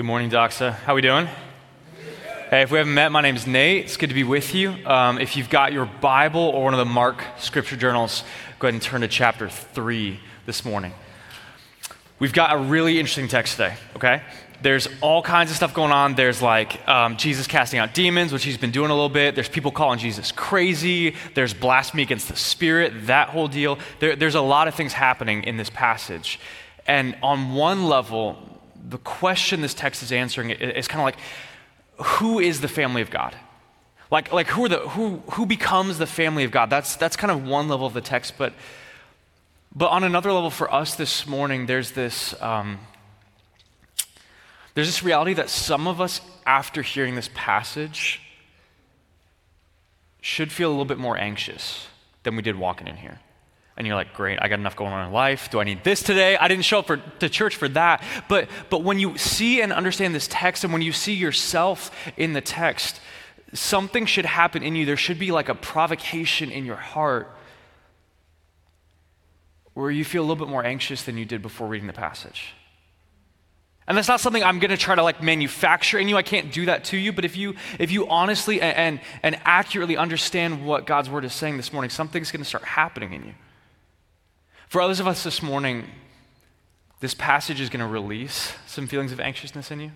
Good morning, Doxa. How are we doing? Hey, if we haven't met, my name is Nate. It's good to be with you. Um, if you've got your Bible or one of the Mark scripture journals, go ahead and turn to chapter 3 this morning. We've got a really interesting text today, okay? There's all kinds of stuff going on. There's like um, Jesus casting out demons, which he's been doing a little bit. There's people calling Jesus crazy. There's blasphemy against the Spirit, that whole deal. There, there's a lot of things happening in this passage. And on one level, the question this text is answering is kind of like who is the family of God? Like, like who, are the, who, who becomes the family of God? That's, that's kind of one level of the text. But, but on another level for us this morning, there's this, um, there's this reality that some of us, after hearing this passage, should feel a little bit more anxious than we did walking in here and you're like, great, I got enough going on in life. Do I need this today? I didn't show up for, to church for that. But, but when you see and understand this text, and when you see yourself in the text, something should happen in you. There should be like a provocation in your heart where you feel a little bit more anxious than you did before reading the passage. And that's not something I'm going to try to like manufacture in you. I can't do that to you. But if you, if you honestly and, and, and accurately understand what God's word is saying this morning, something's going to start happening in you. For others of us this morning, this passage is going to release some feelings of anxiousness in you.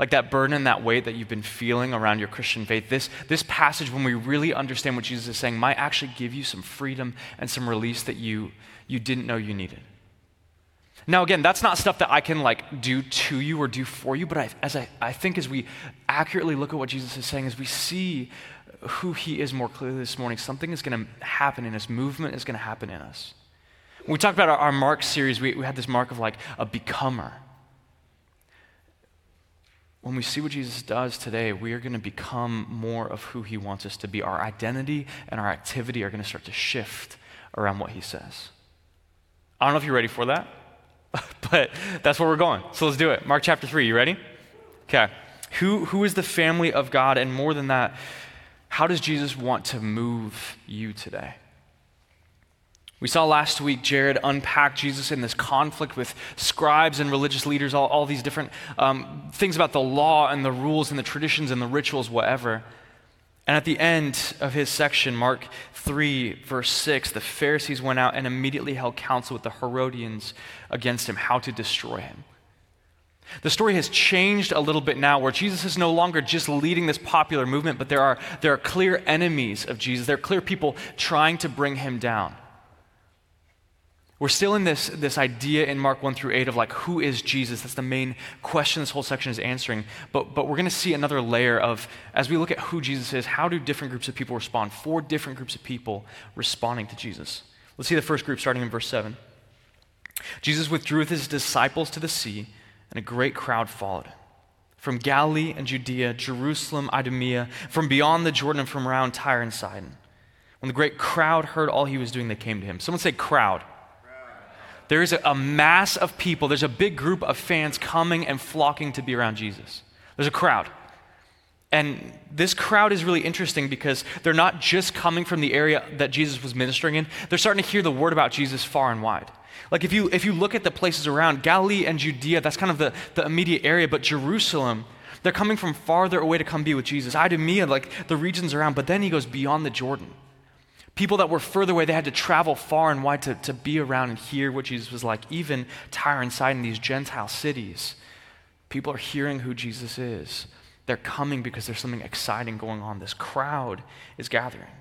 Like that burden, that weight that you've been feeling around your Christian faith. This, this passage, when we really understand what Jesus is saying, might actually give you some freedom and some release that you, you didn't know you needed. Now, again, that's not stuff that I can like do to you or do for you, but I, as I, I think as we accurately look at what Jesus is saying, as we see who he is more clearly this morning, something is going to happen in us. Movement is going to happen in us. When we talked about our, our Mark series, we, we had this mark of like a becomer. When we see what Jesus does today, we are going to become more of who he wants us to be. Our identity and our activity are going to start to shift around what he says. I don't know if you're ready for that, but that's where we're going. So let's do it. Mark chapter 3, you ready? Okay. Who, who is the family of God? And more than that, how does Jesus want to move you today? We saw last week Jared unpack Jesus in this conflict with scribes and religious leaders, all, all these different um, things about the law and the rules and the traditions and the rituals, whatever. And at the end of his section, Mark 3, verse 6, the Pharisees went out and immediately held counsel with the Herodians against him, how to destroy him. The story has changed a little bit now where Jesus is no longer just leading this popular movement, but there are, there are clear enemies of Jesus. There are clear people trying to bring him down. We're still in this, this idea in Mark 1 through 8 of like, who is Jesus? That's the main question this whole section is answering. But, but we're going to see another layer of, as we look at who Jesus is, how do different groups of people respond? Four different groups of people responding to Jesus. Let's see the first group starting in verse 7. Jesus withdrew with his disciples to the sea and a great crowd followed. From Galilee and Judea, Jerusalem, Idumea, from beyond the Jordan, and from around Tyre and Sidon. When the great crowd heard all he was doing, they came to him. Someone say, crowd. There is a, a mass of people, there's a big group of fans coming and flocking to be around Jesus. There's a crowd. And this crowd is really interesting because they're not just coming from the area that Jesus was ministering in, they're starting to hear the word about Jesus far and wide. Like if you if you look at the places around, Galilee and Judea, that's kind of the, the immediate area, but Jerusalem, they're coming from farther away to come be with Jesus. Idumea, like the regions around, but then he goes beyond the Jordan. People that were further away, they had to travel far and wide to, to be around and hear what Jesus was like. Even Tyre and Sidon, these Gentile cities, people are hearing who Jesus is. They're coming because there's something exciting going on. This crowd is gathering.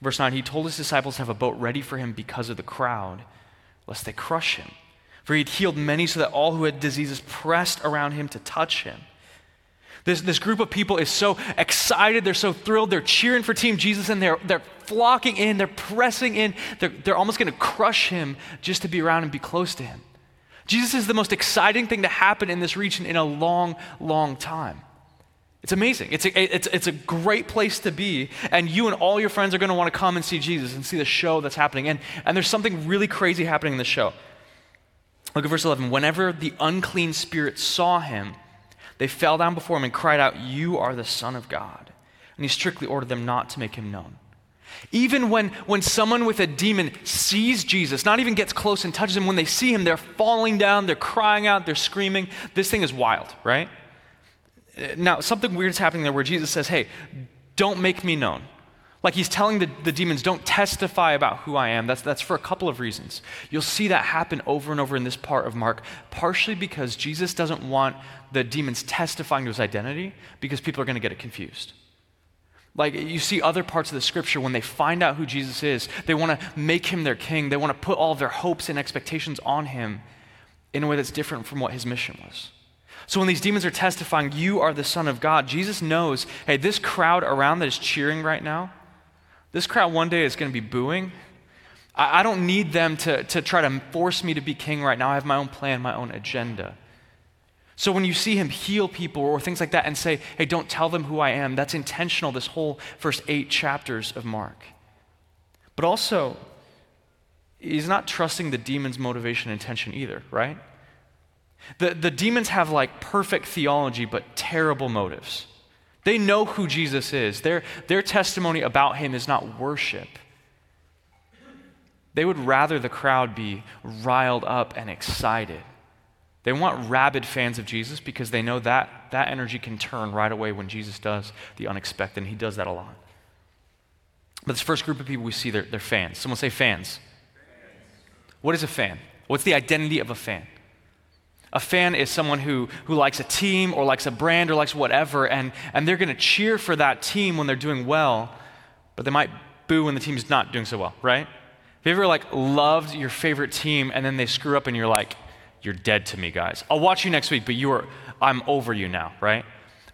Verse 9, he told his disciples to have a boat ready for him because of the crowd lest they crush him. For he had healed many so that all who had diseases pressed around him to touch him. This, this group of people is so excited, they're so thrilled, they're cheering for Team Jesus, and they're, they're flocking in, they're pressing in, they're, they're almost going to crush him just to be around and be close to him. Jesus is the most exciting thing to happen in this region in a long, long time. It's amazing. It's a, it's, it's a great place to be. And you and all your friends are going to want to come and see Jesus and see the show that's happening. And, and there's something really crazy happening in the show. Look at verse 11. Whenever the unclean spirits saw him, they fell down before him and cried out, You are the Son of God. And he strictly ordered them not to make him known. Even when, when someone with a demon sees Jesus, not even gets close and touches him, when they see him, they're falling down, they're crying out, they're screaming. This thing is wild, right? Now, something weird is happening there where Jesus says, Hey, don't make me known. Like he's telling the, the demons, don't testify about who I am. That's, that's for a couple of reasons. You'll see that happen over and over in this part of Mark, partially because Jesus doesn't want the demons testifying to his identity because people are going to get it confused. Like you see other parts of the scripture, when they find out who Jesus is, they want to make him their king. They want to put all their hopes and expectations on him in a way that's different from what his mission was. So when these demons are testifying, you are the Son of God, Jesus knows, hey, this crowd around that is cheering right now, this crowd one day is going to be booing. I, I don't need them to, to try to force me to be king right now. I have my own plan, my own agenda. So when you see him heal people or things like that and say, hey, don't tell them who I am, that's intentional, this whole first eight chapters of Mark. But also, he's not trusting the demon's motivation and intention either, right? The, the demons have like perfect theology, but terrible motives. They know who Jesus is. Their, their testimony about him is not worship. They would rather the crowd be riled up and excited they want rabid fans of Jesus because they know that that energy can turn right away when Jesus does the unexpected, and he does that a lot. But this first group of people we see, they're, they're fans. Someone say fans. fans. What is a fan? What's the identity of a fan? A fan is someone who, who likes a team or likes a brand or likes whatever, and, and they're going to cheer for that team when they're doing well, but they might boo when the team's not doing so well, right? Have you ever like loved your favorite team and then they screw up and you're like, you're dead to me, guys. I'll watch you next week, but you are, I'm over you now, right?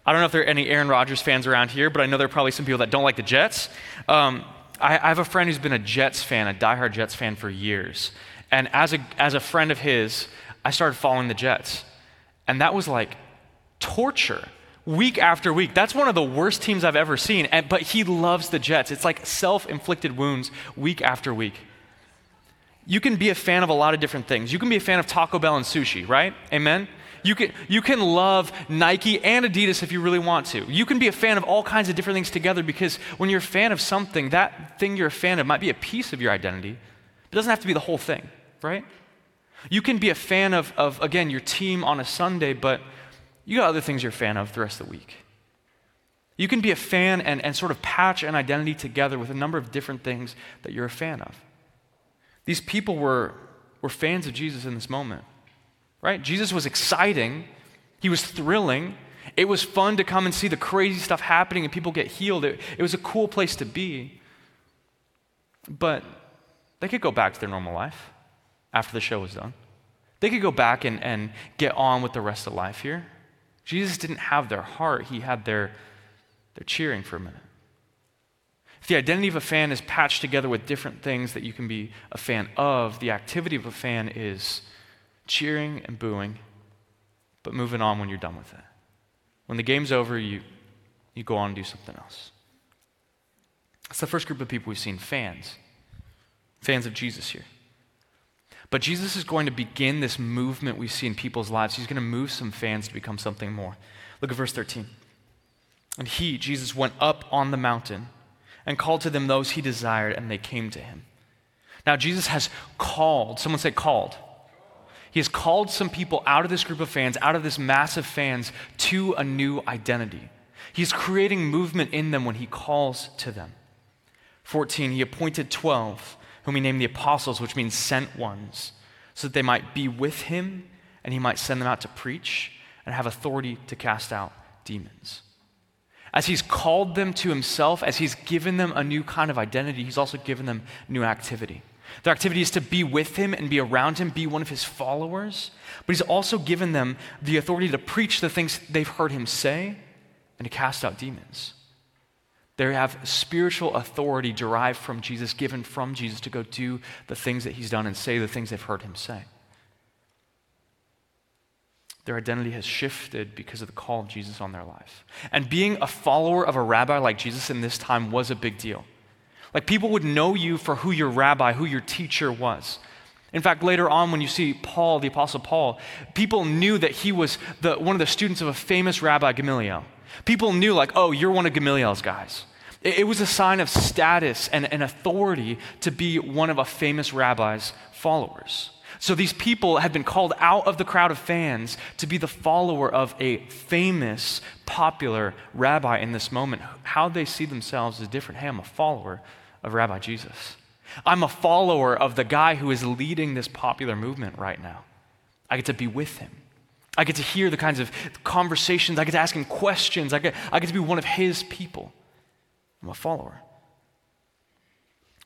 I don't know if there are any Aaron Rodgers fans around here, but I know there are probably some people that don't like the Jets. Um, I, I, have a friend who's been a Jets fan, a diehard Jets fan for years. And as a, as a friend of his, I started following the Jets. And that was like torture week after week. That's one of the worst teams I've ever seen. And, but he loves the Jets. It's like self inflicted wounds week after week you can be a fan of a lot of different things. You can be a fan of Taco Bell and sushi, right? Amen? You can, you can love Nike and Adidas if you really want to. You can be a fan of all kinds of different things together because when you're a fan of something, that thing you're a fan of might be a piece of your identity. It doesn't have to be the whole thing, right? You can be a fan of, of again, your team on a Sunday, but you got other things you're a fan of the rest of the week. You can be a fan and, and sort of patch an identity together with a number of different things that you're a fan of. These people were, were fans of Jesus in this moment, right? Jesus was exciting, he was thrilling. It was fun to come and see the crazy stuff happening and people get healed. It, it was a cool place to be. But they could go back to their normal life after the show was done. They could go back and, and get on with the rest of life here. Jesus didn't have their heart, he had their, their cheering for a minute. If the identity of a fan is patched together with different things that you can be a fan of, the activity of a fan is cheering and booing, but moving on when you're done with it. When the game's over, you, you go on and do something else. That's the first group of people we've seen fans, fans of Jesus here. But Jesus is going to begin this movement we see in people's lives. He's going to move some fans to become something more. Look at verse 13. And he, Jesus, went up on the mountain and called to them those he desired, and they came to him. Now, Jesus has called, someone say called. He has called some people out of this group of fans, out of this mass of fans, to a new identity. He's creating movement in them when he calls to them. 14, he appointed 12, whom he named the apostles, which means sent ones, so that they might be with him and he might send them out to preach and have authority to cast out demons. As he's called them to himself, as he's given them a new kind of identity, he's also given them new activity. Their activity is to be with him and be around him, be one of his followers. But he's also given them the authority to preach the things they've heard him say and to cast out demons. They have spiritual authority derived from Jesus, given from Jesus to go do the things that he's done and say the things they've heard him say. Their identity has shifted because of the call of Jesus on their life. And being a follower of a rabbi like Jesus in this time was a big deal. Like people would know you for who your rabbi, who your teacher was. In fact, later on, when you see Paul, the Apostle Paul, people knew that he was the, one of the students of a famous rabbi, Gamaliel. People knew, like, oh, you're one of Gamaliel's guys. It, it was a sign of status and, and authority to be one of a famous rabbi's followers. So these people had been called out of the crowd of fans to be the follower of a famous, popular rabbi in this moment. How they see themselves is different. Hey, I'm a follower of Rabbi Jesus. I'm a follower of the guy who is leading this popular movement right now. I get to be with him. I get to hear the kinds of conversations. I get to ask him questions. I get, I get to be one of his people. I'm a follower.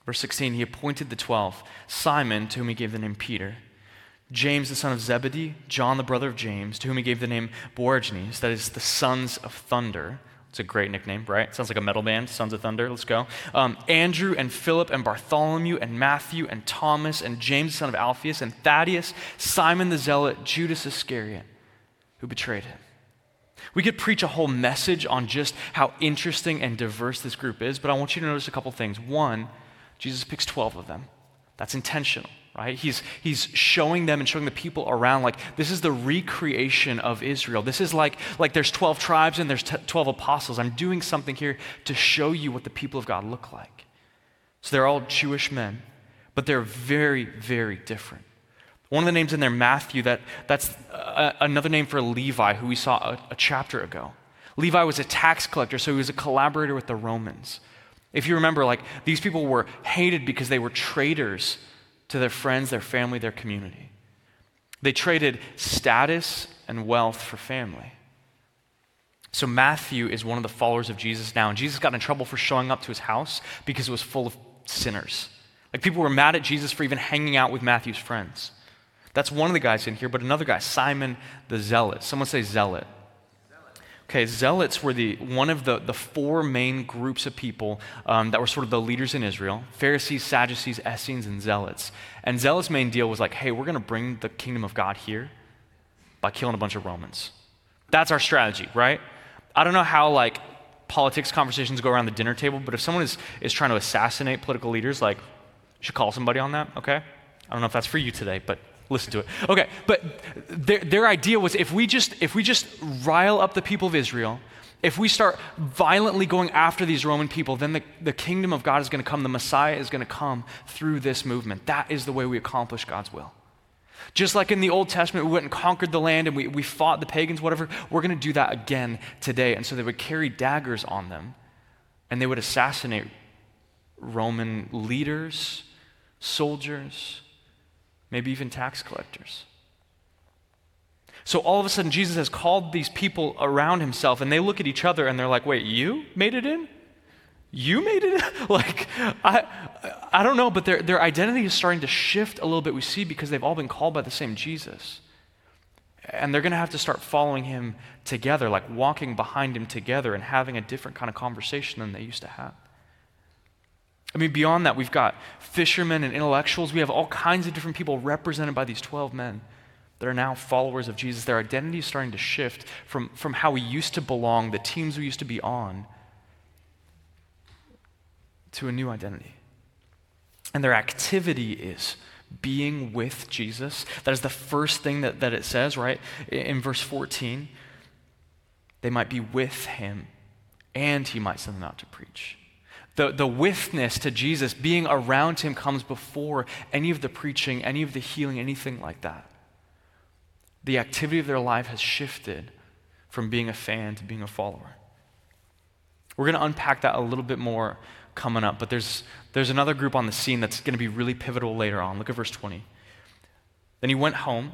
Verse 16, he appointed the 12 Simon, to whom he gave the name Peter, James, the son of Zebedee, John, the brother of James, to whom he gave the name Boanerges, that is, the sons of thunder. It's a great nickname, right? Sounds like a metal band, Sons of Thunder. Let's go. Um, Andrew and Philip and Bartholomew and Matthew and Thomas and James, son of Alphaeus and Thaddeus, Simon the Zealot, Judas Iscariot, who betrayed him. We could preach a whole message on just how interesting and diverse this group is, but I want you to notice a couple things. One, Jesus picks 12 of them. That's intentional right? He's, he's showing them and showing the people around like this is the recreation of Israel. This is like, like there's 12 tribes and there's t- 12 apostles. I'm doing something here to show you what the people of God look like. So they're all Jewish men, but they're very, very different. One of the names in there, Matthew, that, that's a, another name for Levi, who we saw a, a chapter ago. Levi was a tax collector, so he was a collaborator with the Romans. If you remember, like these people were hated because they were traitors to their friends, their family, their community. They traded status and wealth for family. So Matthew is one of the followers of Jesus now, and Jesus got in trouble for showing up to his house because it was full of sinners. Like people were mad at Jesus for even hanging out with Matthew's friends. That's one of the guys in here, but another guy, Simon the Zealot. Someone say zealot. Okay, zealots were the, one of the, the four main groups of people um, that were sort of the leaders in Israel Pharisees, Sadducees, Essenes, and zealots. And zealots' main deal was like, hey, we're going to bring the kingdom of God here by killing a bunch of Romans. That's our strategy, right? I don't know how, like, politics conversations go around the dinner table, but if someone is, is trying to assassinate political leaders, like, you should call somebody on that, okay? I don't know if that's for you today, but listen to it. Okay, but their, their idea was if we just if we just rile up the people of Israel, if we start violently going after these Roman people, then the, the kingdom of God is going to come, the Messiah is going to come through this movement. That is the way we accomplish God's will. Just like in the Old Testament, we went and conquered the land and we, we fought the pagans, whatever, we're going to do that again today. And so they would carry daggers on them and they would assassinate Roman leaders, soldiers, maybe even tax collectors. So all of a sudden, Jesus has called these people around himself, and they look at each other and they're like, wait, you made it in? You made it in? like, I, I don't know, but their, their identity is starting to shift a little bit, we see, because they've all been called by the same Jesus. And they're going to have to start following him together, like walking behind him together and having a different kind of conversation than they used to have. I mean, beyond that, we've got fishermen and intellectuals. We have all kinds of different people represented by these 12 men that are now followers of Jesus. Their identity is starting to shift from, from how we used to belong, the teams we used to be on, to a new identity. And their activity is being with Jesus. That is the first thing that, that it says, right? In verse 14, they might be with him, and he might send them out to preach. The, the witness to Jesus, being around him, comes before any of the preaching, any of the healing, anything like that. The activity of their life has shifted from being a fan to being a follower. We're going to unpack that a little bit more coming up, but there's, there's another group on the scene that's going to be really pivotal later on. Look at verse 20. Then he went home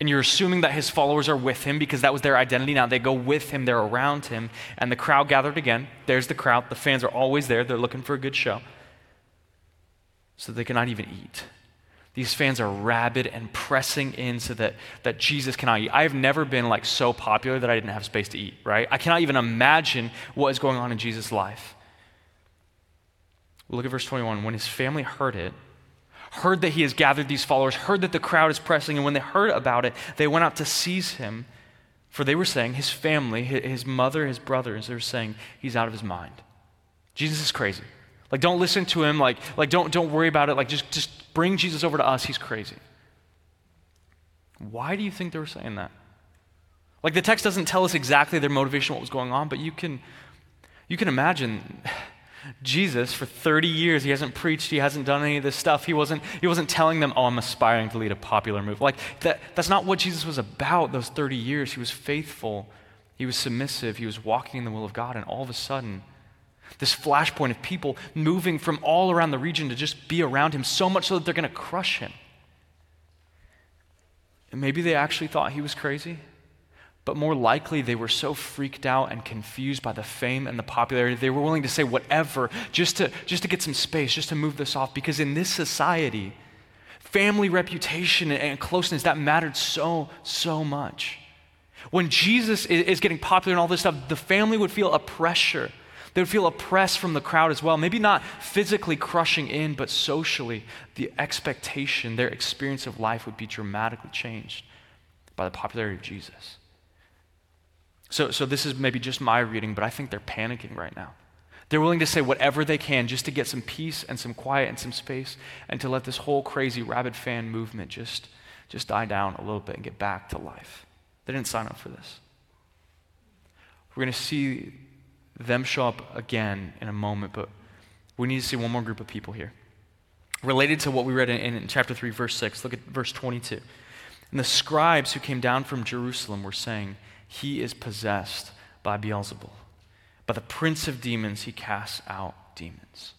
and you're assuming that his followers are with him because that was their identity. Now they go with him, they're around him, and the crowd gathered again. There's the crowd. The fans are always there, they're looking for a good show. So they cannot even eat. These fans are rabid and pressing in so that, that Jesus cannot eat. I've never been like so popular that I didn't have space to eat, right? I cannot even imagine what is going on in Jesus' life. Look at verse 21. When his family heard it, heard that he has gathered these followers, heard that the crowd is pressing, and when they heard about it, they went out to seize him. For they were saying, his family, his mother, his brothers, they were saying, he's out of his mind. Jesus is crazy. Like, don't listen to him. Like, like don't, don't worry about it. Like, just, just bring Jesus over to us. He's crazy. Why do you think they were saying that? Like, the text doesn't tell us exactly their motivation, what was going on, but you can, you can imagine Jesus, for 30 years, he hasn't preached, he hasn't done any of this stuff. He wasn't, he wasn't telling them, oh, I'm aspiring to lead a popular move. Like, that, that's not what Jesus was about those 30 years. He was faithful, he was submissive, he was walking in the will of God, and all of a sudden, this flashpoint of people moving from all around the region to just be around him, so much so that they're going to crush him. And maybe they actually thought he was crazy. But more likely, they were so freaked out and confused by the fame and the popularity, they were willing to say whatever just to, just to get some space, just to move this off. Because in this society, family reputation and closeness, that mattered so, so much. When Jesus is getting popular and all this stuff, the family would feel a pressure. They would feel oppressed from the crowd as well. Maybe not physically crushing in, but socially, the expectation, their experience of life would be dramatically changed by the popularity of Jesus. So, so this is maybe just my reading, but I think they're panicking right now. They're willing to say whatever they can just to get some peace and some quiet and some space and to let this whole crazy rabid fan movement just, just die down a little bit and get back to life. They didn't sign up for this. We're going to see them show up again in a moment, but we need to see one more group of people here. Related to what we read in, in chapter 3, verse 6, look at verse 22. And the scribes who came down from Jerusalem were saying, he is possessed by Beelzebul. By the prince of demons, he casts out demons.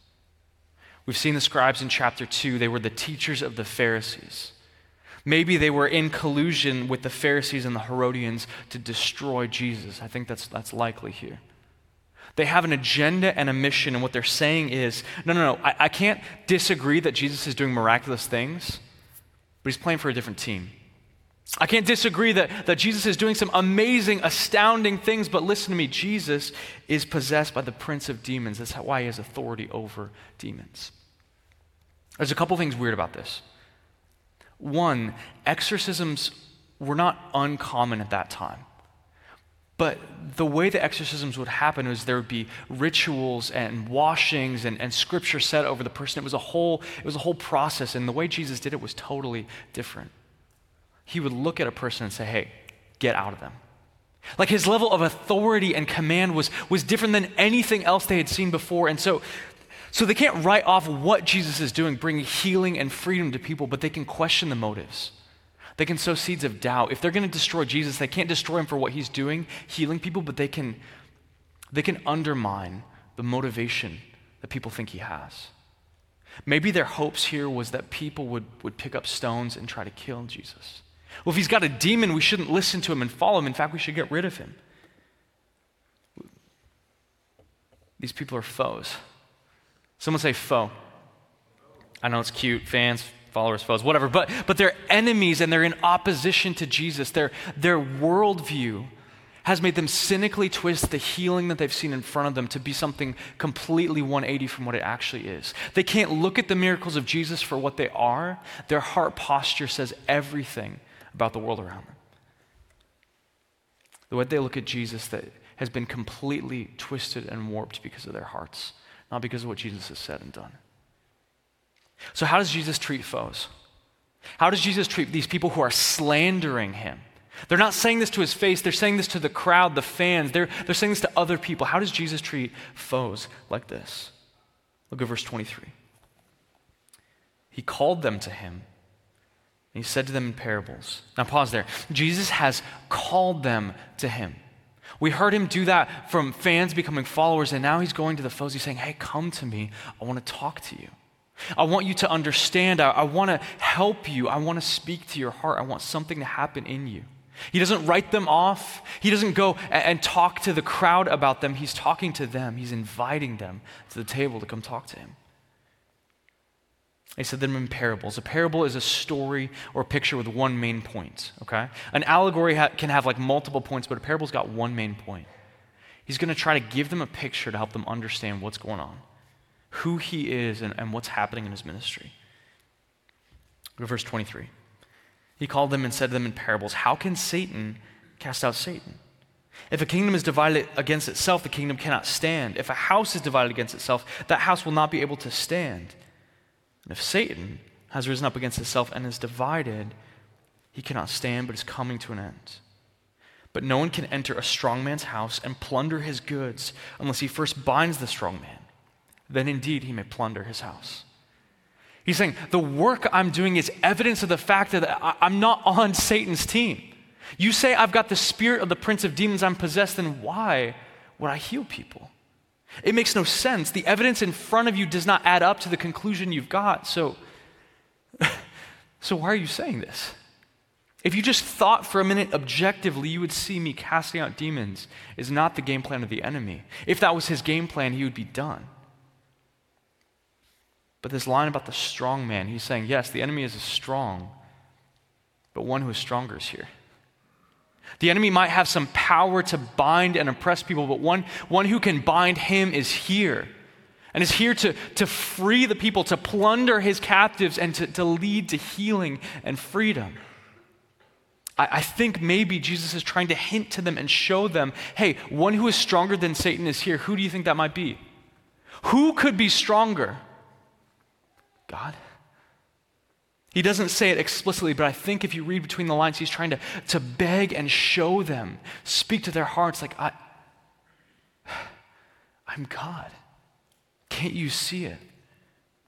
We've seen the scribes in chapter 2. They were the teachers of the Pharisees. Maybe they were in collusion with the Pharisees and the Herodians to destroy Jesus. I think that's, that's likely here. They have an agenda and a mission, and what they're saying is no, no, no, I, I can't disagree that Jesus is doing miraculous things, but he's playing for a different team. I can't disagree that, that Jesus is doing some amazing, astounding things, but listen to me Jesus is possessed by the prince of demons. That's why he has authority over demons. There's a couple things weird about this. One, exorcisms were not uncommon at that time. But the way the exorcisms would happen was there would be rituals and washings and, and scripture said over the person. It was a whole, it was a whole process, and the way Jesus did it was totally different he would look at a person and say, hey, get out of them. Like his level of authority and command was, was different than anything else they had seen before. And so, so they can't write off what Jesus is doing, bringing healing and freedom to people, but they can question the motives. They can sow seeds of doubt. If they're going to destroy Jesus, they can't destroy him for what he's doing, healing people, but they can, they can undermine the motivation that people think he has. Maybe their hopes here was that people would, would pick up stones and try to kill Jesus. Well, if he's got a demon, we shouldn't listen to him and follow him. In fact, we should get rid of him. These people are foes. Someone say foe. I know it's cute, fans, followers, foes, whatever, but, but they're enemies and they're in opposition to Jesus. Their, their worldview has made them cynically twist the healing that they've seen in front of them to be something completely 180 from what it actually is. They can't look at the miracles of Jesus for what they are. Their heart posture says everything about the world around them. The way they look at Jesus that has been completely twisted and warped because of their hearts, not because of what Jesus has said and done. So, how does Jesus treat foes? How does Jesus treat these people who are slandering him? They're not saying this to his face, they're saying this to the crowd, the fans, they're, they're saying this to other people. How does Jesus treat foes like this? Look at verse 23. He called them to him he said to them in parables. Now, pause there. Jesus has called them to him. We heard him do that from fans becoming followers, and now he's going to the foes. He's saying, Hey, come to me. I want to talk to you. I want you to understand. I, I want to help you. I want to speak to your heart. I want something to happen in you. He doesn't write them off. He doesn't go and, and talk to the crowd about them. He's talking to them. He's inviting them to the table to come talk to him. They said them in parables. A parable is a story or a picture with one main point, okay? An allegory ha- can have like multiple points, but a parable's got one main point. He's going to try to give them a picture to help them understand what's going on, who he is, and, and what's happening in his ministry. Verse 23. He called them and said to them in parables, How can Satan cast out Satan? If a kingdom is divided against itself, the kingdom cannot stand. If a house is divided against itself, that house will not be able to stand. And if Satan has risen up against himself and is divided, he cannot stand, but is coming to an end. But no one can enter a strong man's house and plunder his goods unless he first binds the strong man, then indeed he may plunder his house. He's saying, the work I'm doing is evidence of the fact that I'm not on Satan's team. You say I've got the spirit of the prince of demons I'm possessed, then why would I heal people? It makes no sense. The evidence in front of you does not add up to the conclusion you've got. So, so why are you saying this? If you just thought for a minute objectively, you would see me casting out demons is not the game plan of the enemy. If that was his game plan, he would be done. But this line about the strong man, he's saying, yes, the enemy is strong, but one who is stronger is here. The enemy might have some power to bind and oppress people, but one, one who can bind him is here and is here to, to free the people, to plunder his captives, and to, to lead to healing and freedom. I, I think maybe Jesus is trying to hint to them and show them hey, one who is stronger than Satan is here. Who do you think that might be? Who could be stronger? God? He doesn't say it explicitly, but I think if you read between the lines, he's trying to, to beg and show them, speak to their hearts like, I, I'm God. Can't you see it?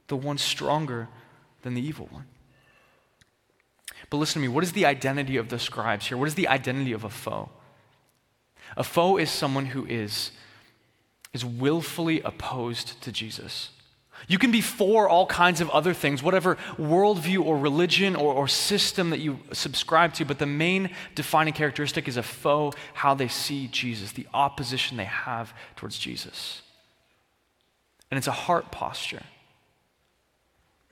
The one stronger than the evil one. But listen to me, what is the identity of the scribes here? What is the identity of a foe? A foe is someone who is, is willfully opposed to Jesus. You can be for all kinds of other things, whatever worldview or religion or, or, system that you subscribe to, but the main defining characteristic is a foe, how they see Jesus, the opposition they have towards Jesus. And it's a heart posture.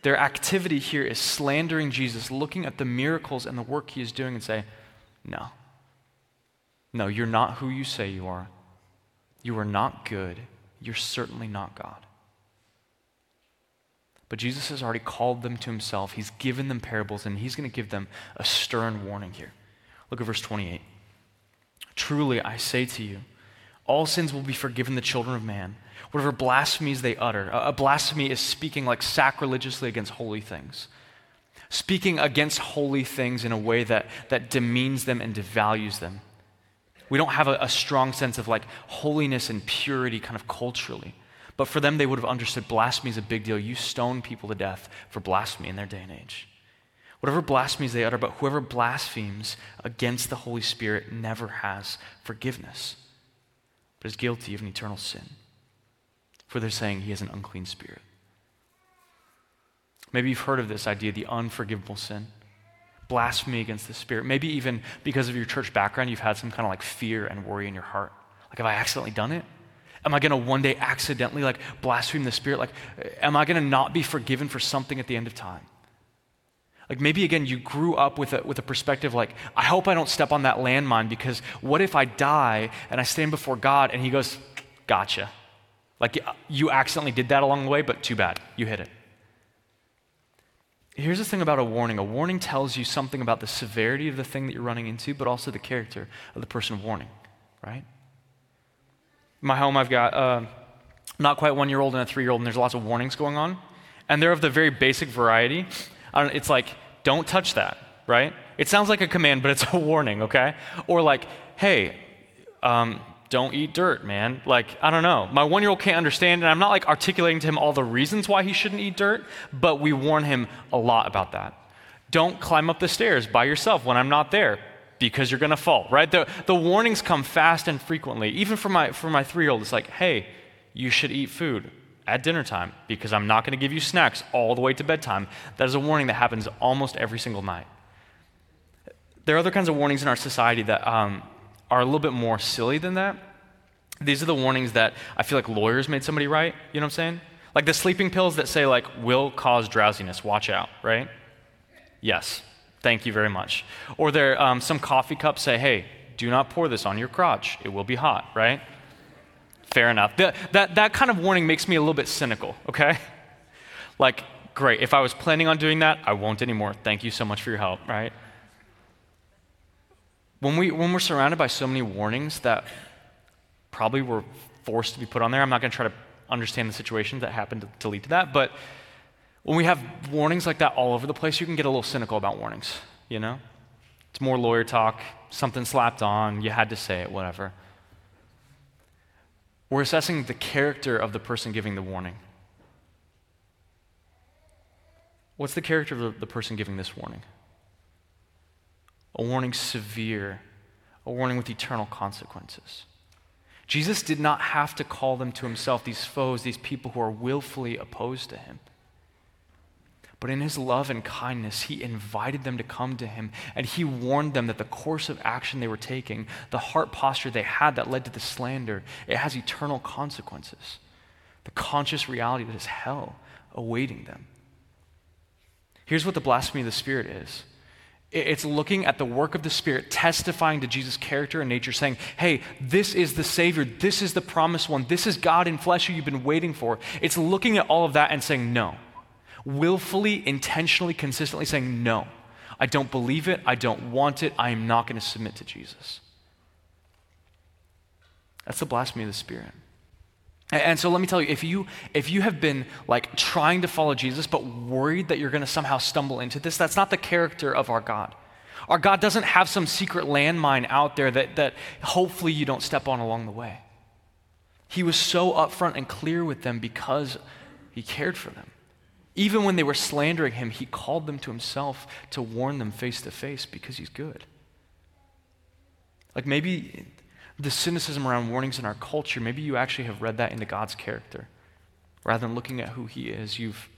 Their activity here is slandering Jesus, looking at the miracles and the work he is doing, and say, No, no, you're not who you say you are. You are not good. You're certainly not God. But Jesus has already called them to himself. He's given them parables, and he's going to give them a stern warning here. Look at verse 28. Truly, I say to you, all sins will be forgiven the children of man, whatever blasphemies they utter. A blasphemy is speaking like sacrilegiously against holy things, speaking against holy things in a way that, that demeans them and devalues them. We don't have a, a strong sense of like holiness and purity kind of culturally. But for them, they would have understood blasphemy is a big deal. You stone people to death for blasphemy in their day and age. Whatever blasphemies they utter, but whoever blasphemes against the Holy Spirit never has forgiveness, but is guilty of an eternal sin. For they're saying he has an unclean spirit. Maybe you've heard of this idea, the unforgivable sin. Blasphemy against the Spirit. Maybe even because of your church background, you've had some kind of like fear and worry in your heart. Like, have I accidentally done it? Am I going to one day accidentally like blaspheme the Spirit? Like, am I going to not be forgiven for something at the end of time? Like maybe again, you grew up with a, with a perspective like, I hope I don't step on that landmine because what if I die and I stand before God and He goes, Gotcha. Like you accidentally did that along the way, but too bad, you hit it. Here's the thing about a warning a warning tells you something about the severity of the thing that you're running into, but also the character of the person warning, right? My home, I've got uh, not quite one year old and a three year old, and there's lots of warnings going on. And they're of the very basic variety. it's like, don't touch that, right? It sounds like a command, but it's a warning, okay? Or like, hey, um, don't eat dirt, man. Like, I don't know. My one year old can't understand, and I'm not like articulating to him all the reasons why he shouldn't eat dirt, but we warn him a lot about that. Don't climb up the stairs by yourself when I'm not there because you're going to fall, right? The, the warnings come fast and frequently. Even for my, for my three year old, it's like, hey, you should eat food at dinner time because I'm not going to give you snacks all the way to bedtime. That is a warning that happens almost every single night. There are other kinds of warnings in our society that um, are a little bit more silly than that. These are the warnings that I feel like lawyers made somebody write. You know what I'm saying? Like the sleeping pills that say, like, will cause drowsiness, watch out, right? Yes, Thank you very much. Or there, um, some coffee cups say, hey, do not pour this on your crotch. It will be hot, right? Fair enough. That, that, that kind of warning makes me a little bit cynical, okay? Like, great. If I was planning on doing that, I won't anymore. Thank you so much for your help, right? When, we, when we're surrounded by so many warnings that probably were forced to be put on there, I'm not going to try to understand the situations that happened to, to lead to that, but when we have warnings like that all over the place, you can get a little cynical about warnings, you know? It's more lawyer talk, something slapped on, you had to say it, whatever. We're assessing the character of the person giving the warning. What's the character of the, person giving this warning? A warning severe, a warning with eternal consequences. Jesus did not have to call them to himself, these foes, these people who are willfully opposed to him. But in his love and kindness, he invited them to come to him, and he warned them that the course of action they were taking, the heart posture they had that led to the slander, it has eternal consequences. The conscious reality that is hell awaiting them. Here's what the blasphemy of the Spirit is it's looking at the work of the Spirit, testifying to Jesus' character and nature, saying, hey, this is the Savior, this is the promised one, this is God in flesh who you've been waiting for. It's looking at all of that and saying, no. Willfully, intentionally, consistently saying, no. I don't believe it, I don't want it, I am not going to submit to Jesus. That's the blasphemy of the Spirit. And so let me tell you, if you if you have been like trying to follow Jesus but worried that you're going to somehow stumble into this, that's not the character of our God. Our God doesn't have some secret landmine out there that, that hopefully you don't step on along the way. He was so upfront and clear with them because he cared for them. Even when they were slandering him, he called them to himself to warn them face to face because he's good. Like maybe the cynicism around warnings in our culture, maybe you actually have read that into God's character. Rather than looking at who He is, you've,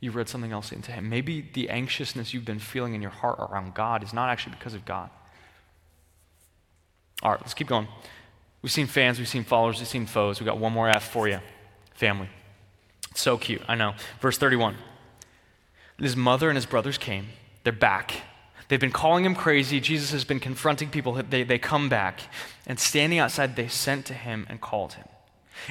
you've read something else into Him. Maybe the anxiousness you've been feeling in your heart around God is not actually because of God. All right, let's keep going. We've seen fans, we've seen followers, we've seen foes. We've got one more F for you family. So cute, I know. Verse 31. His mother and his brothers came. They're back. They've been calling him crazy. Jesus has been confronting people. They, they come back. And standing outside, they sent to him and called him.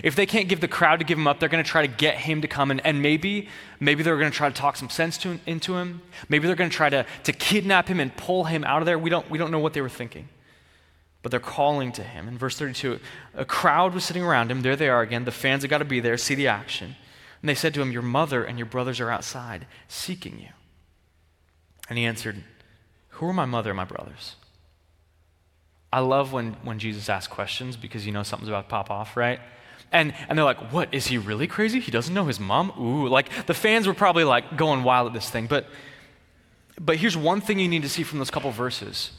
If they can't give the crowd to give him up, they're going to try to get him to come. And, and maybe, maybe they're going to try to talk some sense to, into him. Maybe they're going to try to, to kidnap him and pull him out of there. We don't, we don't know what they were thinking. But they're calling to him. In verse 32, a crowd was sitting around him. There they are again. The fans have got to be there, see the action. And they said to him, Your mother and your brothers are outside seeking you. And he answered, who are my mother and my brothers? I love when, when Jesus asks questions because you know something's about to pop off, right? And, and they're like, what? Is he really crazy? He doesn't know his mom? Ooh, like the fans were probably like going wild at this thing. But, but here's one thing you need to see from those couple verses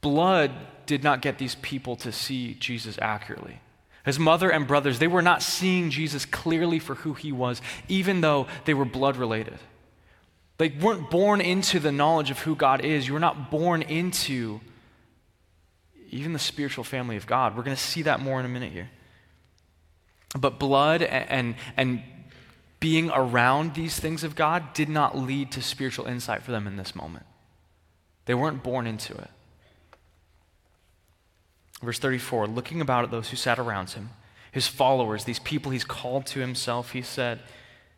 blood did not get these people to see Jesus accurately. His mother and brothers, they were not seeing Jesus clearly for who he was, even though they were blood related. They weren't born into the knowledge of who God is. You were not born into even the spiritual family of God. We're going to see that more in a minute here. But blood and, and, and being around these things of God did not lead to spiritual insight for them in this moment. They weren't born into it. Verse 34 looking about at those who sat around him, his followers, these people he's called to himself, he said,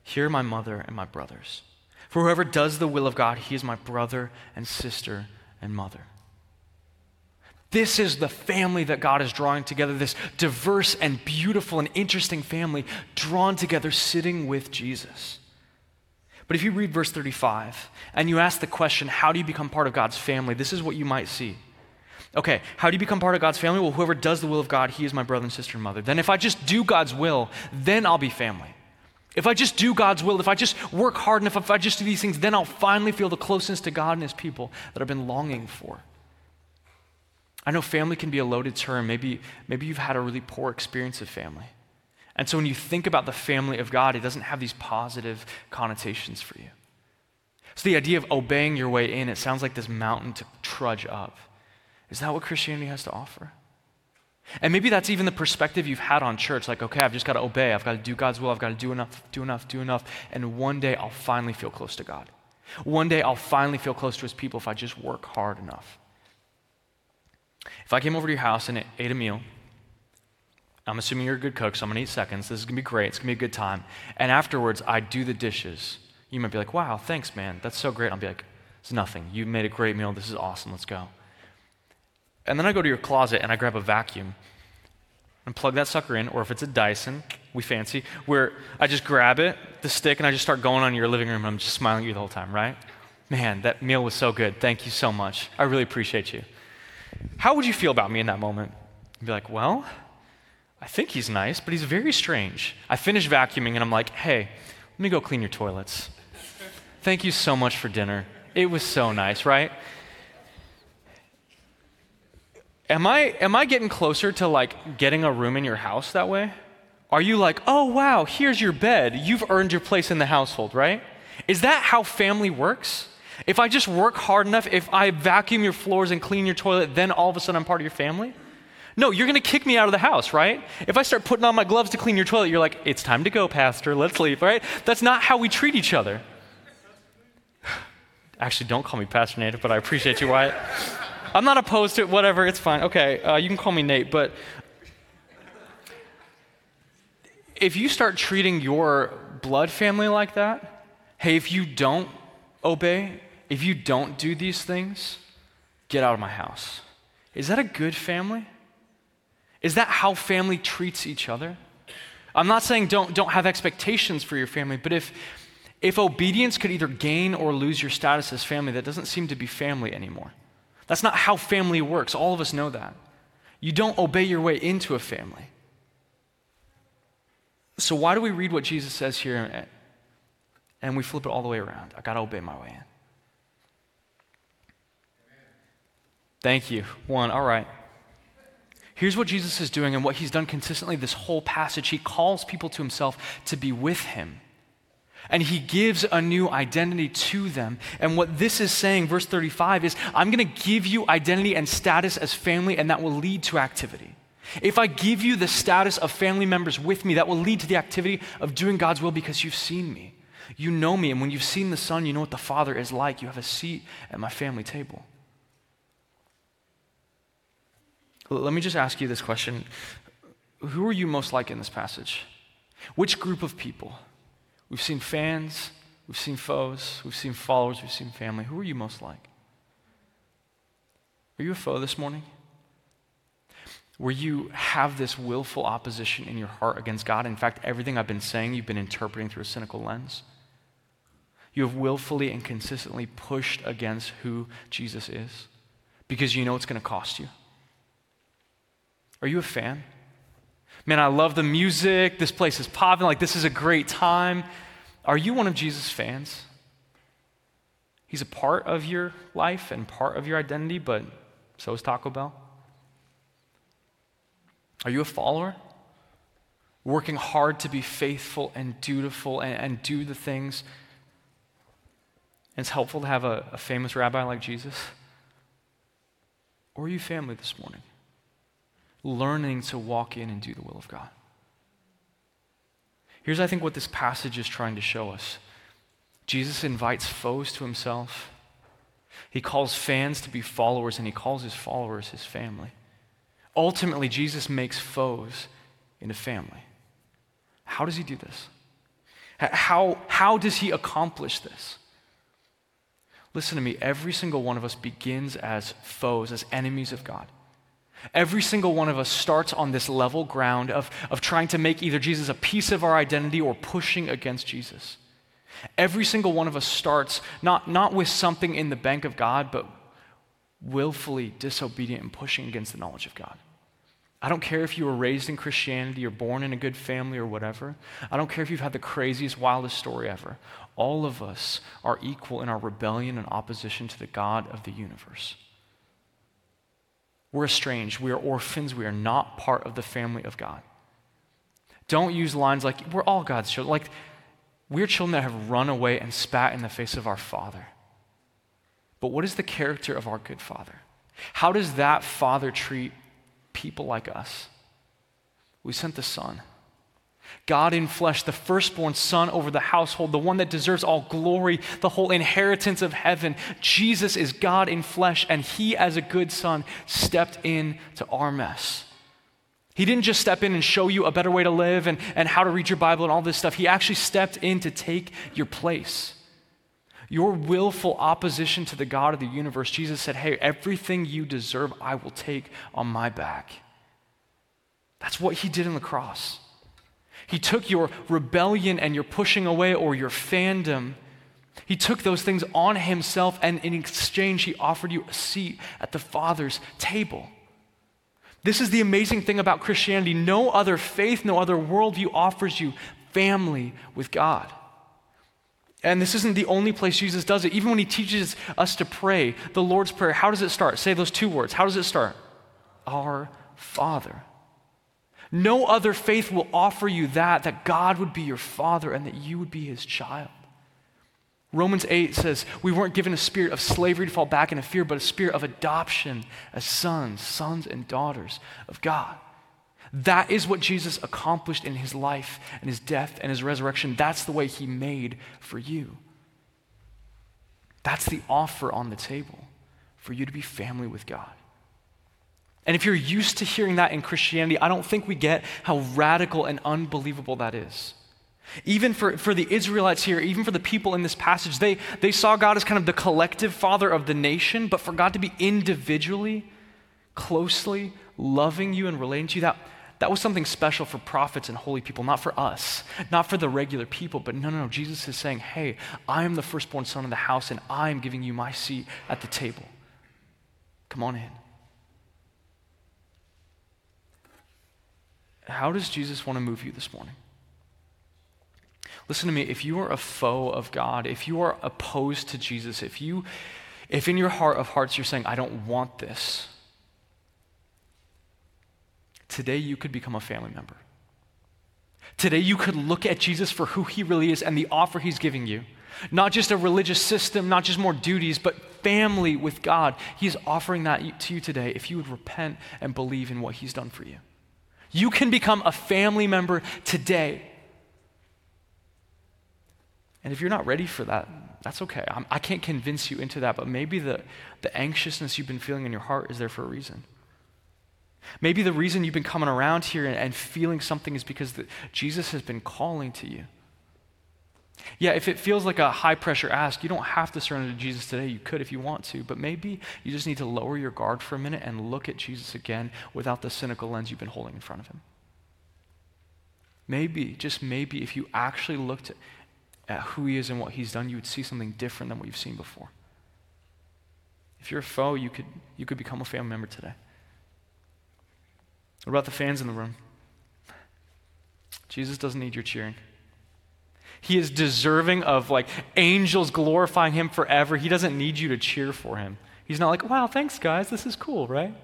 Here are my mother and my brothers. For whoever does the will of God, he is my brother and sister and mother. This is the family that God is drawing together, this diverse and beautiful and interesting family drawn together sitting with Jesus. But if you read verse 35 and you ask the question, how do you become part of God's family? This is what you might see. Okay, how do you become part of God's family? Well, whoever does the will of God, he is my brother and sister and mother. Then if I just do God's will, then I'll be family. If I just do God's will, if I just work hard enough, if I just do these things, then I'll finally feel the closeness to God and His people that I've been longing for. I know family can be a loaded term. Maybe, maybe you've had a really poor experience of family. And so when you think about the family of God, it doesn't have these positive connotations for you. So the idea of obeying your way in, it sounds like this mountain to trudge up. Is that what Christianity has to offer? And maybe that's even the perspective you've had on church like, okay, I've just got to obey. I've got to do God's will. I've got to do enough, do enough, do enough. And one day I'll finally feel close to God. One day I'll finally feel close to his people if I just work hard enough. If I came over to your house and ate a meal, I'm assuming you're a good cook, so I'm going to eat seconds. This is going to be great. It's going to be a good time. And afterwards, I do the dishes. You might be like, wow, thanks, man. That's so great. I'll be like, it's nothing. You made a great meal. This is awesome. Let's go. And then I go to your closet and I grab a vacuum and plug that sucker in, or if it's a Dyson, we fancy, where I just grab it, the stick, and I just start going on your living room and I'm just smiling at you the whole time, right? Man, that meal was so good. Thank you so much. I really appreciate you. How would you feel about me in that moment? You'd be like, well, I think he's nice, but he's very strange. I finish vacuuming and I'm like, hey, Let me go clean your toilets. Thank you so much for dinner. It was so nice, right? Am I, am I getting closer to like getting a room in your house that way? Are you like, oh wow, here's your bed. You've earned your place in the household, right? Is that how family works? If I just work hard enough, if I vacuum your floors and clean your toilet, then all of a sudden I'm part of your family? No, you're going to kick me out of the house, right? If I start putting on my gloves to clean your toilet, you're like, it's time to go, Pastor, let's leave, right? That's not how we treat each other. Actually, don't call me Pastor Nate, but I appreciate you, Wyatt. I'm not opposed to it, whatever, it's fine. Okay, uh, you can call me Nate, but if you start treating your blood family like that, hey, if you don't obey, if you don't do these things, get out of my house. Is that a good family? Is that how family treats each other? I'm not saying don't, don't have expectations for your family, but if, if obedience could either gain or lose your status as family, that doesn't seem to be family anymore. That's not how family works. All of us know that. You don't obey your way into a family. So, why do we read what Jesus says here and we flip it all the way around? I got to obey my way in. Thank you. One, all right. Here's what Jesus is doing and what he's done consistently this whole passage. He calls people to himself to be with him. And he gives a new identity to them. And what this is saying, verse 35, is I'm going to give you identity and status as family, and that will lead to activity. If I give you the status of family members with me, that will lead to the activity of doing God's will because you've seen me. You know me, and when you've seen the Son, you know what the Father is like. You have a seat at my family table. Let me just ask you this question Who are you most like in this passage? Which group of people? We've seen fans, we've seen foes, we've seen followers, we've seen family. Who are you most like? Are you a foe this morning? Where you have this willful opposition in your heart against God. In fact, everything I've been saying, you've been interpreting through a cynical lens. You have willfully and consistently pushed against who Jesus is because you know it's going to cost you. Are you a fan? Man, I love the music. This place is popping. Like, this is a great time. Are you one of Jesus' fans? He's a part of your life and part of your identity, but so is Taco Bell. Are you a follower? Working hard to be faithful and dutiful and, and do the things. And it's helpful to have a, a famous rabbi like Jesus. Or are you family this morning? Learning to walk in and do the will of God. Here's, I think, what this passage is trying to show us Jesus invites foes to himself. He calls fans to be followers, and he calls his followers his family. Ultimately, Jesus makes foes into family. How does he do this? How, how does he accomplish this? Listen to me, every single one of us begins as foes, as enemies of God. Every single one of us starts on this level ground of, of trying to make either Jesus a piece of our identity or pushing against Jesus. Every single one of us starts not, not with something in the bank of God, but willfully disobedient and pushing against the knowledge of God. I don't care if you were raised in Christianity or born in a good family or whatever. I don't care if you've had the craziest, wildest story ever. All of us are equal in our rebellion and opposition to the God of the universe. We're estranged. We are orphans. We are not part of the family of God. Don't use lines like, we're all God's children. Like, we're children that have run away and spat in the face of our Father. But what is the character of our good Father? How does that Father treat people like us? We sent the Son. God in flesh, the firstborn son over the household, the one that deserves all glory, the whole inheritance of heaven. Jesus is God in flesh, and he, as a good son, stepped in to our mess. He didn't just step in and show you a better way to live and, and how to read your Bible and all this stuff. He actually stepped in to take your place. Your willful opposition to the God of the universe, Jesus said, Hey, everything you deserve, I will take on my back. That's what he did on the cross. He took your rebellion and your pushing away or your fandom. He took those things on himself, and in exchange, he offered you a seat at the Father's table. This is the amazing thing about Christianity. No other faith, no other worldview offers you family with God. And this isn't the only place Jesus does it. Even when he teaches us to pray, the Lord's Prayer, how does it start? Say those two words. How does it start? Our Father. No other faith will offer you that, that God would be your Father and that you would be his child. Romans 8 says, We weren't given a spirit of slavery to fall back into fear, but a spirit of adoption as sons, sons and daughters of God. That is what Jesus accomplished in his life and his death and his resurrection. That's the way he made for you. That's the offer on the table for you to be family with God. And if you're used to hearing that in Christianity, I don't think we get how radical and unbelievable that is. Even for, for the Israelites here, even for the people in this passage, they, they saw God as kind of the collective father of the nation, but for God to be individually, closely loving you and relating to you, that, that was something special for prophets and holy people, not for us, not for the regular people. But no, no, no. Jesus is saying, hey, I am the firstborn son of the house, and I am giving you my seat at the table. Come on in. How does Jesus want to move you this morning? Listen to me, if you are a foe of God, if you are opposed to Jesus, if you if in your heart of hearts you're saying I don't want this, today you could become a family member. Today you could look at Jesus for who he really is and the offer he's giving you. Not just a religious system, not just more duties, but family with God. He's offering that to you today if you would repent and believe in what he's done for you. You can become a family member today. And if you're not ready for that, that's okay. I'm, I can not convince you into that, but maybe the, the anxiousness you've been feeling in your heart is there for a reason. Maybe the reason you've been coming around here and, and feeling something is because the, Jesus has been calling to you. Yeah, if it feels like a high pressure ask, you don't have to surrender to Jesus today. You could if you want to, but maybe you just need to lower your guard for a minute and look at Jesus again without the cynical lens you've been holding in front of him. Maybe, just maybe, if you actually looked at who he is and what he's done, you would see something different than what you've seen before. If you're a foe, you could, you could become a family member today. What about the fans in the room? Jesus doesn't need your cheering. He is deserving of like angels glorifying him forever. He doesn't need you to cheer for him. He's not like, wow, thanks, guys. This is cool, right?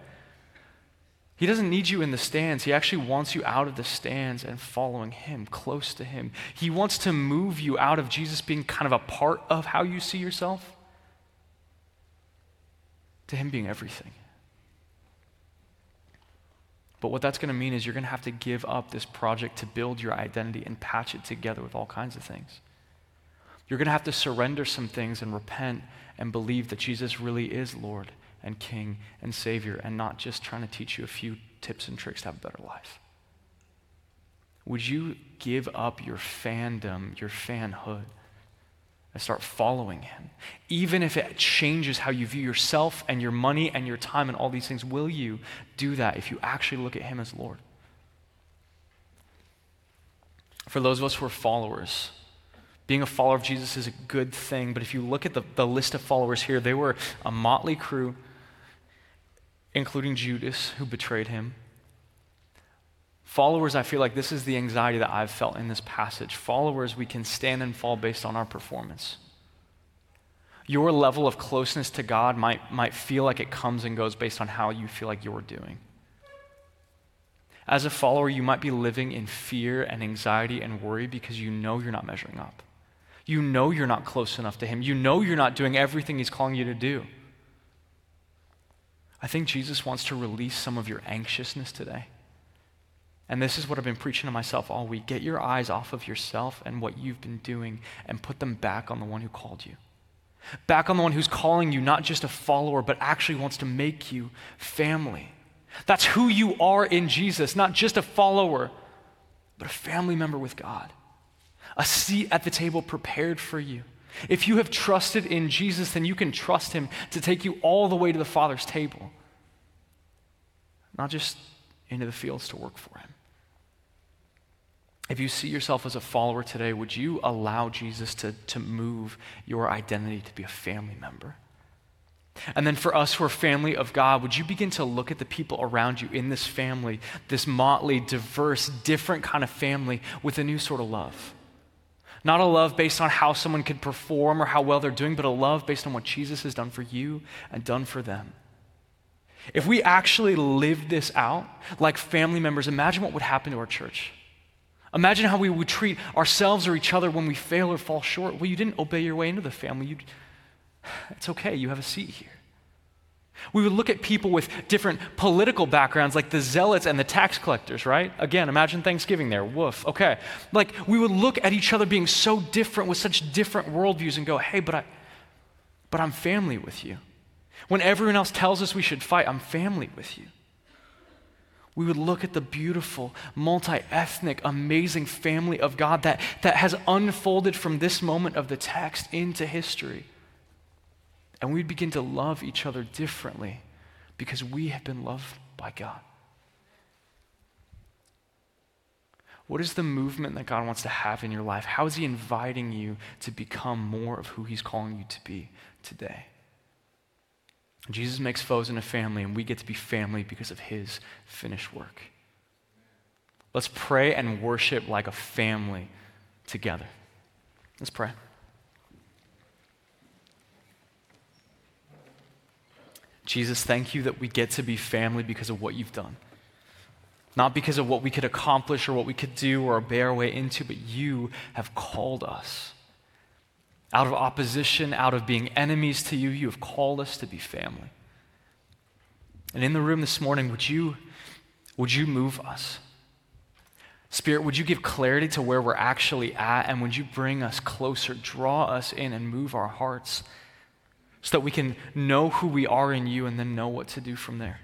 He doesn't need you in the stands. He actually wants you out of the stands and following him, close to him. He wants to move you out of Jesus being kind of a part of how you see yourself to him being everything. But what that's going to mean is you're going to have to give up this project to build your identity and patch it together with all kinds of things. You're going to have to surrender some things and repent and believe that Jesus really is Lord and King and Savior and not just trying to teach you a few tips and tricks to have a better life. Would you give up your fandom, your fanhood, start following him. Even if it changes how you view yourself and your money and your time and all these things, will you do that if you actually look at him as Lord? For those of us who are followers, being a follower of Jesus is a good thing, but if you look at the, the list of followers here, they were a motley crew, including Judas, who betrayed him. Followers, I feel like this is the anxiety that I've felt in this passage. Followers, we can stand and fall based on our performance. Your level of closeness to God might, might feel like it comes and goes based on how you feel like you're doing. As a follower, you might be living in fear and anxiety and worry because you know you're not measuring up. You know you're not close enough to Him. You know you're not doing everything He's calling you to do. I think Jesus wants to release some of your anxiousness today. And this is what I've been preaching to myself all week. Get your eyes off of yourself and what you've been doing and put them back on the one who called you. Back on the one who's calling you not just a follower, but actually wants to make you family. That's who you are in Jesus, not just a follower, but a family member with God. A seat at the table prepared for you. If you have trusted in Jesus, then you can trust him to take you all the way to the Father's table, not just into the fields to work for him. If you see yourself as a follower today, would you allow Jesus to, to move your identity to be a family member? And then for us who are family of God, would you begin to look at the people around you in this family, this motley, diverse, different kind of family with a new sort of love? Not a love based on how someone could perform or how well they're doing, but a love based on what Jesus has done for you and done for them. If we actually lived this out like family members, imagine what would happen to our church. Imagine how we would treat ourselves or each other when we fail or fall short. Well, you didn't obey your way into the family. You'd, it's okay, you have a seat here. We would look at people with different political backgrounds, like the zealots and the tax collectors, right? Again, imagine Thanksgiving there. Woof. Okay. Like, we would look at each other being so different with such different worldviews and go, hey, but, I, but I'm family with you. When everyone else tells us we should fight, I'm family with you. We would look at the beautiful, multi ethnic, amazing family of God that, that has unfolded from this moment of the text into history. And we'd begin to love each other differently because we have been loved by God. What is the movement that God wants to have in your life? How is He inviting you to become more of who He's calling you to be today? Jesus makes foes in a family, and we get to be family because of His finished work. Let's pray and worship like a family together. Let's pray. Jesus, thank you that we get to be family because of what you've done. Not because of what we could accomplish or what we could do or obey our way into, but you have called us. Out of opposition, out of being enemies to you, you have called us to be family. And in the room this morning, would you, would you move us? Spirit, would you give clarity to where we're actually at? And would you bring us closer, draw us in, and move our hearts? so that we can know who we are in you and then know what to do from there.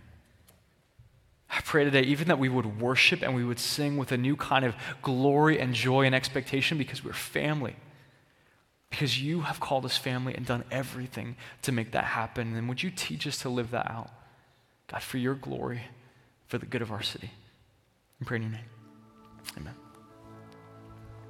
I pray today, even that we would worship and we would sing with a new kind of glory and joy and expectation because we're family. Because you have called us family and done everything to make that happen. And would you teach us to live that out? God, for your glory, for the good of our city. I pray in your name.